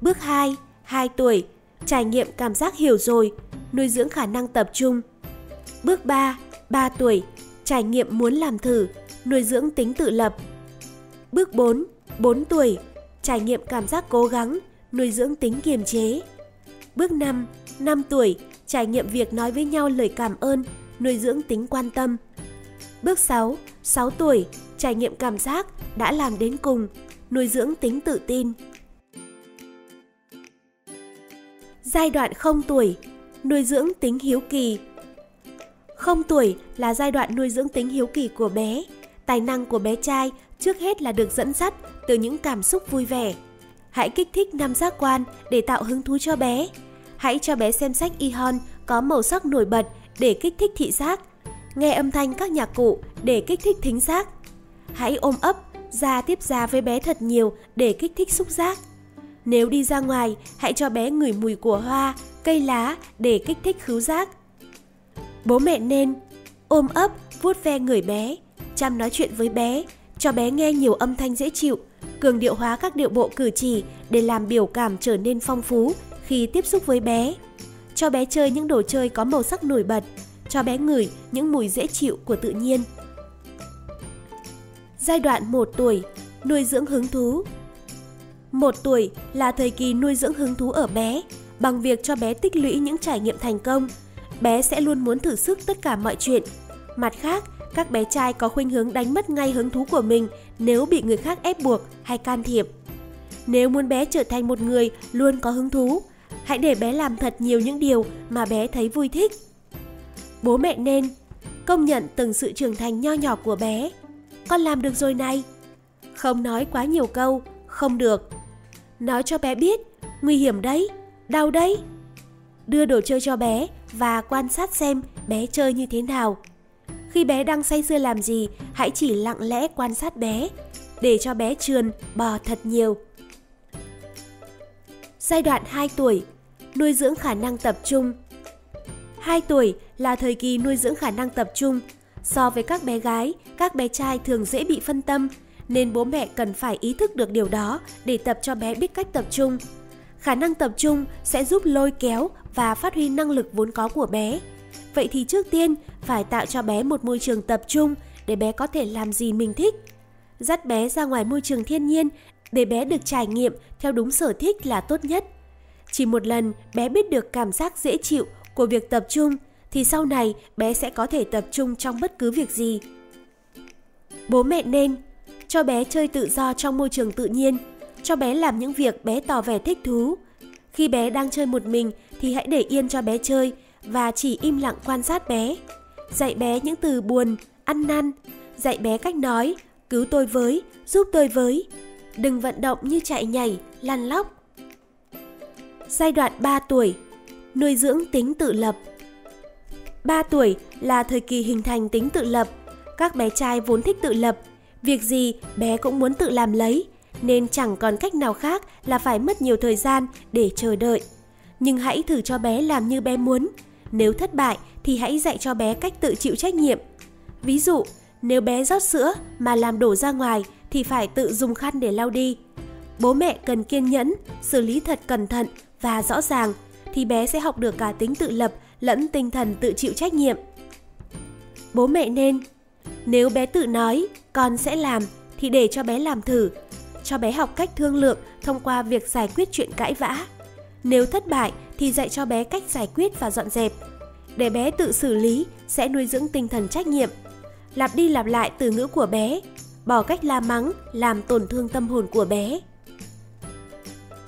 Bước 2. 2 tuổi. Trải nghiệm cảm giác hiểu rồi. Nuôi dưỡng khả năng tập trung. Bước 3. 3 tuổi. Trải nghiệm muốn làm thử. Nuôi dưỡng tính tự lập. Bước 4. 4 tuổi. Trải nghiệm cảm giác cố gắng. Nuôi dưỡng tính kiềm chế. Bước 5. 5 tuổi, trải nghiệm việc nói với nhau lời cảm ơn, nuôi dưỡng tính quan tâm. Bước 6, 6 tuổi, trải nghiệm cảm giác đã làm đến cùng, nuôi dưỡng tính tự tin. Giai đoạn 0 tuổi, nuôi dưỡng tính hiếu kỳ. 0 tuổi là giai đoạn nuôi dưỡng tính hiếu kỳ của bé. Tài năng của bé trai trước hết là được dẫn dắt từ những cảm xúc vui vẻ. Hãy kích thích năm giác quan để tạo hứng thú cho bé hãy cho bé xem sách Ihon có màu sắc nổi bật để kích thích thị giác, nghe âm thanh các nhạc cụ để kích thích thính giác. Hãy ôm ấp, ra tiếp ra với bé thật nhiều để kích thích xúc giác. Nếu đi ra ngoài, hãy cho bé ngửi mùi của hoa, cây lá để kích thích khứu giác. Bố mẹ nên ôm ấp, vuốt ve người bé, chăm nói chuyện với bé, cho bé nghe nhiều âm thanh dễ chịu, cường điệu hóa các điệu bộ cử chỉ để làm biểu cảm trở nên phong phú, khi tiếp xúc với bé. Cho bé chơi những đồ chơi có màu sắc nổi bật, cho bé ngửi những mùi dễ chịu của tự nhiên. Giai đoạn 1 tuổi, nuôi dưỡng hứng thú. 1 tuổi là thời kỳ nuôi dưỡng hứng thú ở bé, bằng việc cho bé tích lũy những trải nghiệm thành công. Bé sẽ luôn muốn thử sức tất cả mọi chuyện. Mặt khác, các bé trai có khuynh hướng đánh mất ngay hứng thú của mình nếu bị người khác ép buộc hay can thiệp. Nếu muốn bé trở thành một người luôn có hứng thú, Hãy để bé làm thật nhiều những điều mà bé thấy vui thích. Bố mẹ nên công nhận từng sự trưởng thành nho nhỏ của bé. Con làm được rồi này. Không nói quá nhiều câu, không được. Nói cho bé biết, nguy hiểm đấy, đau đấy. Đưa đồ chơi cho bé và quan sát xem bé chơi như thế nào. Khi bé đang say sưa làm gì, hãy chỉ lặng lẽ quan sát bé, để cho bé trườn, bò thật nhiều. Giai đoạn 2 tuổi, nuôi dưỡng khả năng tập trung. 2 tuổi là thời kỳ nuôi dưỡng khả năng tập trung. So với các bé gái, các bé trai thường dễ bị phân tâm, nên bố mẹ cần phải ý thức được điều đó để tập cho bé biết cách tập trung. Khả năng tập trung sẽ giúp lôi kéo và phát huy năng lực vốn có của bé. Vậy thì trước tiên phải tạo cho bé một môi trường tập trung để bé có thể làm gì mình thích. Dắt bé ra ngoài môi trường thiên nhiên để bé được trải nghiệm theo đúng sở thích là tốt nhất. Chỉ một lần bé biết được cảm giác dễ chịu của việc tập trung thì sau này bé sẽ có thể tập trung trong bất cứ việc gì. Bố mẹ nên cho bé chơi tự do trong môi trường tự nhiên, cho bé làm những việc bé tỏ vẻ thích thú. Khi bé đang chơi một mình thì hãy để yên cho bé chơi và chỉ im lặng quan sát bé. Dạy bé những từ buồn, ăn năn, dạy bé cách nói, cứu tôi với, giúp tôi với. Đừng vận động như chạy nhảy, lăn lóc. Giai đoạn 3 tuổi, nuôi dưỡng tính tự lập. 3 tuổi là thời kỳ hình thành tính tự lập. Các bé trai vốn thích tự lập, việc gì bé cũng muốn tự làm lấy, nên chẳng còn cách nào khác là phải mất nhiều thời gian để chờ đợi. Nhưng hãy thử cho bé làm như bé muốn. Nếu thất bại thì hãy dạy cho bé cách tự chịu trách nhiệm. Ví dụ, nếu bé rót sữa mà làm đổ ra ngoài thì phải tự dùng khăn để lau đi. Bố mẹ cần kiên nhẫn, xử lý thật cẩn thận và rõ ràng thì bé sẽ học được cả tính tự lập lẫn tinh thần tự chịu trách nhiệm. Bố mẹ nên nếu bé tự nói con sẽ làm thì để cho bé làm thử, cho bé học cách thương lượng thông qua việc giải quyết chuyện cãi vã. Nếu thất bại thì dạy cho bé cách giải quyết và dọn dẹp. Để bé tự xử lý sẽ nuôi dưỡng tinh thần trách nhiệm. Lặp đi lặp lại từ ngữ của bé, bỏ cách la mắng làm tổn thương tâm hồn của bé.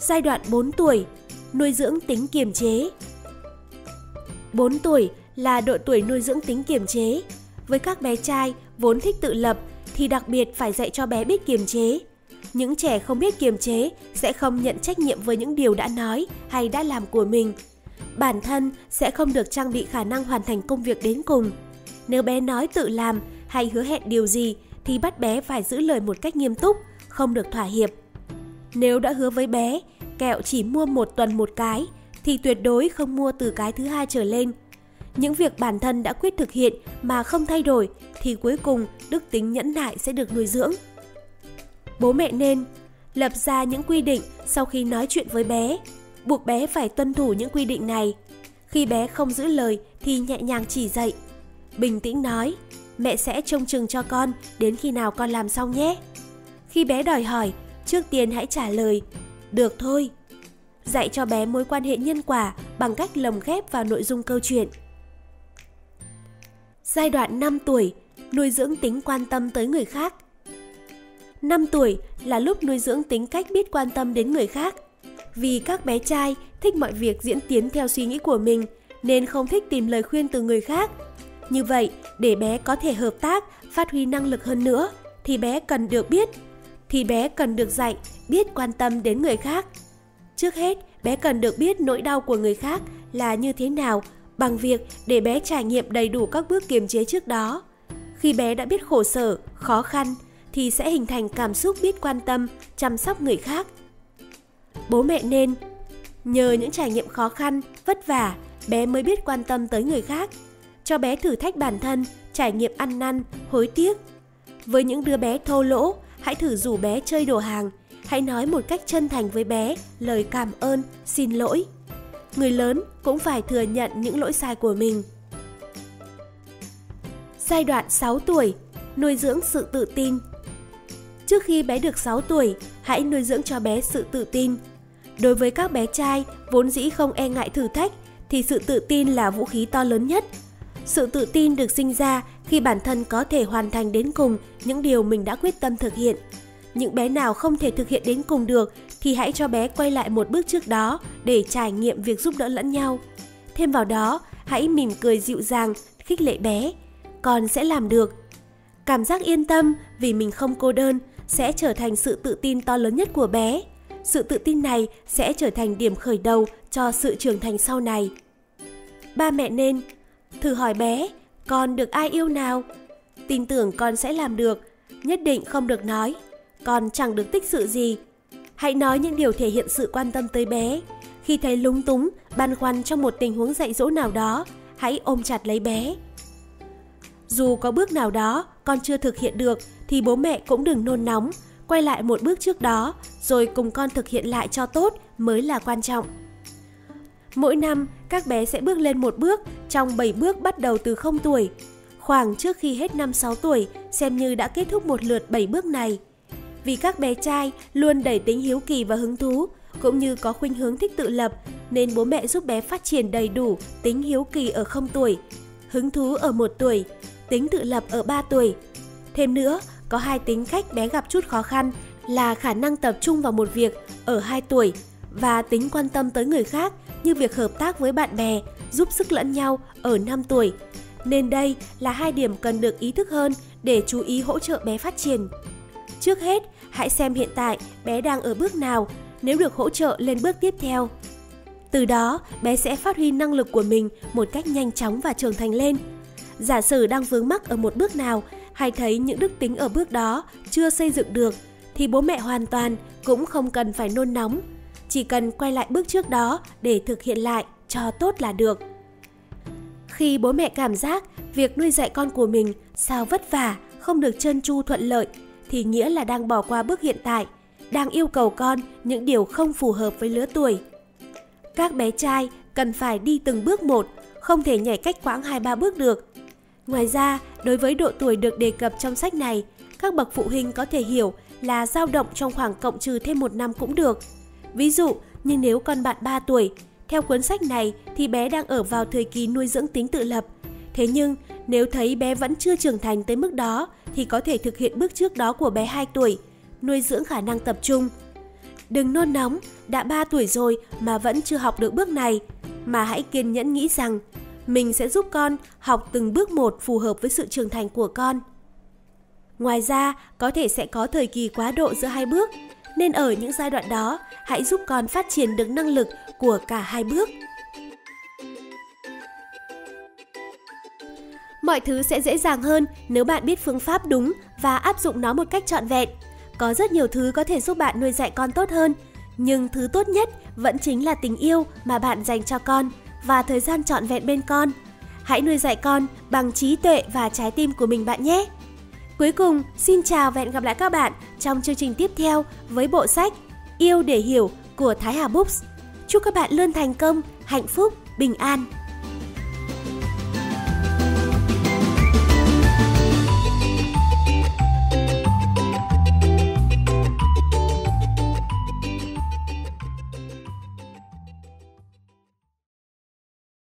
Giai đoạn 4 tuổi, nuôi dưỡng tính kiềm chế. 4 tuổi là độ tuổi nuôi dưỡng tính kiềm chế. Với các bé trai vốn thích tự lập thì đặc biệt phải dạy cho bé biết kiềm chế. Những trẻ không biết kiềm chế sẽ không nhận trách nhiệm với những điều đã nói hay đã làm của mình. Bản thân sẽ không được trang bị khả năng hoàn thành công việc đến cùng. Nếu bé nói tự làm hay hứa hẹn điều gì thì bắt bé phải giữ lời một cách nghiêm túc, không được thỏa hiệp. Nếu đã hứa với bé, kẹo chỉ mua một tuần một cái, thì tuyệt đối không mua từ cái thứ hai trở lên. Những việc bản thân đã quyết thực hiện mà không thay đổi thì cuối cùng đức tính nhẫn nại sẽ được nuôi dưỡng. Bố mẹ nên lập ra những quy định sau khi nói chuyện với bé, buộc bé phải tuân thủ những quy định này. Khi bé không giữ lời thì nhẹ nhàng chỉ dạy. Bình tĩnh nói, mẹ sẽ trông chừng cho con đến khi nào con làm xong nhé. Khi bé đòi hỏi, trước tiên hãy trả lời, được thôi. Dạy cho bé mối quan hệ nhân quả bằng cách lồng ghép vào nội dung câu chuyện. Giai đoạn 5 tuổi, nuôi dưỡng tính quan tâm tới người khác. 5 tuổi là lúc nuôi dưỡng tính cách biết quan tâm đến người khác. Vì các bé trai thích mọi việc diễn tiến theo suy nghĩ của mình nên không thích tìm lời khuyên từ người khác. Như vậy, để bé có thể hợp tác, phát huy năng lực hơn nữa thì bé cần được biết thì bé cần được dạy biết quan tâm đến người khác. Trước hết, bé cần được biết nỗi đau của người khác là như thế nào bằng việc để bé trải nghiệm đầy đủ các bước kiềm chế trước đó. Khi bé đã biết khổ sở, khó khăn thì sẽ hình thành cảm xúc biết quan tâm, chăm sóc người khác. Bố mẹ nên nhờ những trải nghiệm khó khăn, vất vả, bé mới biết quan tâm tới người khác. Cho bé thử thách bản thân, trải nghiệm ăn năn, hối tiếc. Với những đứa bé thô lỗ, hãy thử rủ bé chơi đồ hàng, hãy nói một cách chân thành với bé lời cảm ơn, xin lỗi. Người lớn cũng phải thừa nhận những lỗi sai của mình. Giai đoạn 6 tuổi, nuôi dưỡng sự tự tin. Trước khi bé được 6 tuổi, hãy nuôi dưỡng cho bé sự tự tin. Đối với các bé trai vốn dĩ không e ngại thử thách thì sự tự tin là vũ khí to lớn nhất. Sự tự tin được sinh ra khi bản thân có thể hoàn thành đến cùng những điều mình đã quyết tâm thực hiện. Những bé nào không thể thực hiện đến cùng được thì hãy cho bé quay lại một bước trước đó để trải nghiệm việc giúp đỡ lẫn nhau. Thêm vào đó, hãy mỉm cười dịu dàng, khích lệ bé. Con sẽ làm được. Cảm giác yên tâm vì mình không cô đơn sẽ trở thành sự tự tin to lớn nhất của bé. Sự tự tin này sẽ trở thành điểm khởi đầu cho sự trưởng thành sau này. Ba mẹ nên thử hỏi bé con được ai yêu nào? Tin tưởng con sẽ làm được, nhất định không được nói còn chẳng được tích sự gì. Hãy nói những điều thể hiện sự quan tâm tới bé. Khi thấy lúng túng, băn khoăn trong một tình huống dạy dỗ nào đó, hãy ôm chặt lấy bé. Dù có bước nào đó con chưa thực hiện được thì bố mẹ cũng đừng nôn nóng, quay lại một bước trước đó rồi cùng con thực hiện lại cho tốt mới là quan trọng. Mỗi năm, các bé sẽ bước lên một bước trong 7 bước bắt đầu từ 0 tuổi. Khoảng trước khi hết năm 6 tuổi, xem như đã kết thúc một lượt 7 bước này. Vì các bé trai luôn đầy tính hiếu kỳ và hứng thú, cũng như có khuynh hướng thích tự lập, nên bố mẹ giúp bé phát triển đầy đủ tính hiếu kỳ ở không tuổi, hứng thú ở một tuổi, tính tự lập ở 3 tuổi. Thêm nữa, có hai tính cách bé gặp chút khó khăn là khả năng tập trung vào một việc ở 2 tuổi và tính quan tâm tới người khác như việc hợp tác với bạn bè, giúp sức lẫn nhau ở 5 tuổi. Nên đây là hai điểm cần được ý thức hơn để chú ý hỗ trợ bé phát triển. Trước hết, hãy xem hiện tại bé đang ở bước nào nếu được hỗ trợ lên bước tiếp theo. Từ đó, bé sẽ phát huy năng lực của mình một cách nhanh chóng và trưởng thành lên. Giả sử đang vướng mắc ở một bước nào hay thấy những đức tính ở bước đó chưa xây dựng được thì bố mẹ hoàn toàn cũng không cần phải nôn nóng, chỉ cần quay lại bước trước đó để thực hiện lại cho tốt là được. Khi bố mẹ cảm giác việc nuôi dạy con của mình sao vất vả, không được trơn tru thuận lợi thì nghĩa là đang bỏ qua bước hiện tại, đang yêu cầu con những điều không phù hợp với lứa tuổi. Các bé trai cần phải đi từng bước một, không thể nhảy cách quãng 2-3 bước được. Ngoài ra, đối với độ tuổi được đề cập trong sách này, các bậc phụ huynh có thể hiểu là dao động trong khoảng cộng trừ thêm một năm cũng được. Ví dụ, như nếu con bạn 3 tuổi, theo cuốn sách này thì bé đang ở vào thời kỳ nuôi dưỡng tính tự lập. Thế nhưng, nếu thấy bé vẫn chưa trưởng thành tới mức đó thì có thể thực hiện bước trước đó của bé 2 tuổi, nuôi dưỡng khả năng tập trung. Đừng nôn nóng, đã 3 tuổi rồi mà vẫn chưa học được bước này, mà hãy kiên nhẫn nghĩ rằng mình sẽ giúp con học từng bước một phù hợp với sự trưởng thành của con. Ngoài ra, có thể sẽ có thời kỳ quá độ giữa hai bước, nên ở những giai đoạn đó, hãy giúp con phát triển được năng lực của cả hai bước. Mọi thứ sẽ dễ dàng hơn nếu bạn biết phương pháp đúng và áp dụng nó một cách trọn vẹn. Có rất nhiều thứ có thể giúp bạn nuôi dạy con tốt hơn, nhưng thứ tốt nhất vẫn chính là tình yêu mà bạn dành cho con và thời gian trọn vẹn bên con. Hãy nuôi dạy con bằng trí tuệ và trái tim của mình bạn nhé. Cuối cùng, xin chào và hẹn gặp lại các bạn trong chương trình tiếp theo với bộ sách Yêu để hiểu của Thái Hà Books. Chúc các bạn luôn thành công, hạnh phúc, bình an.